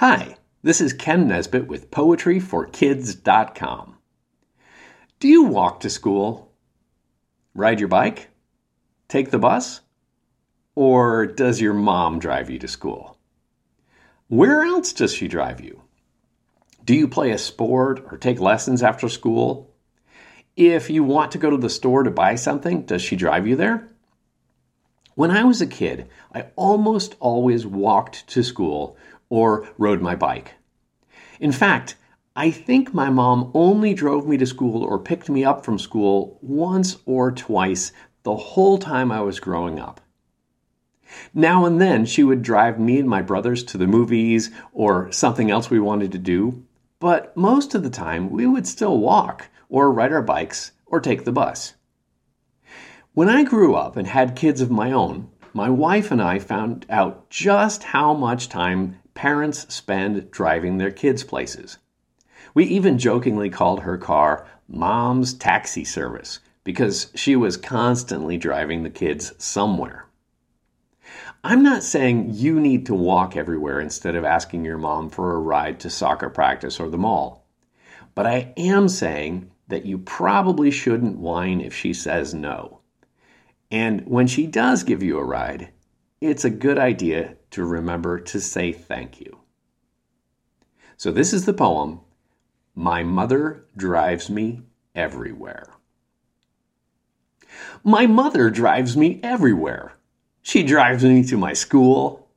Hi, this is Ken Nesbitt with PoetryForKids.com. Do you walk to school? Ride your bike? Take the bus? Or does your mom drive you to school? Where else does she drive you? Do you play a sport or take lessons after school? If you want to go to the store to buy something, does she drive you there? When I was a kid, I almost always walked to school or rode my bike. In fact, I think my mom only drove me to school or picked me up from school once or twice the whole time I was growing up. Now and then she would drive me and my brothers to the movies or something else we wanted to do, but most of the time we would still walk or ride our bikes or take the bus. When I grew up and had kids of my own, my wife and I found out just how much time parents spend driving their kids places. We even jokingly called her car Mom's Taxi Service because she was constantly driving the kids somewhere. I'm not saying you need to walk everywhere instead of asking your mom for a ride to soccer practice or the mall. But I am saying that you probably shouldn't whine if she says no. And when she does give you a ride, it's a good idea to remember to say thank you. So, this is the poem My Mother Drives Me Everywhere. My mother drives me everywhere. She drives me to my school.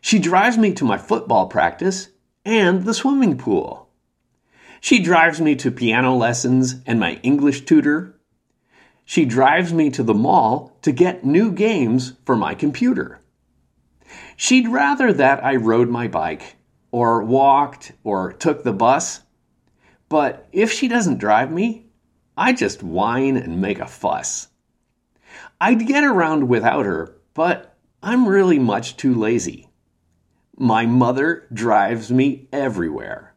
She drives me to my football practice and the swimming pool. She drives me to piano lessons and my English tutor she drives me to the mall to get new games for my computer. She'd rather that I rode my bike, or walked, or took the bus. But if she doesn't drive me, I just whine and make a fuss. I'd get around without her, but I'm really much too lazy. My mother drives me everywhere,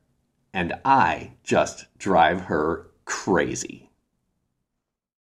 and I just drive her crazy.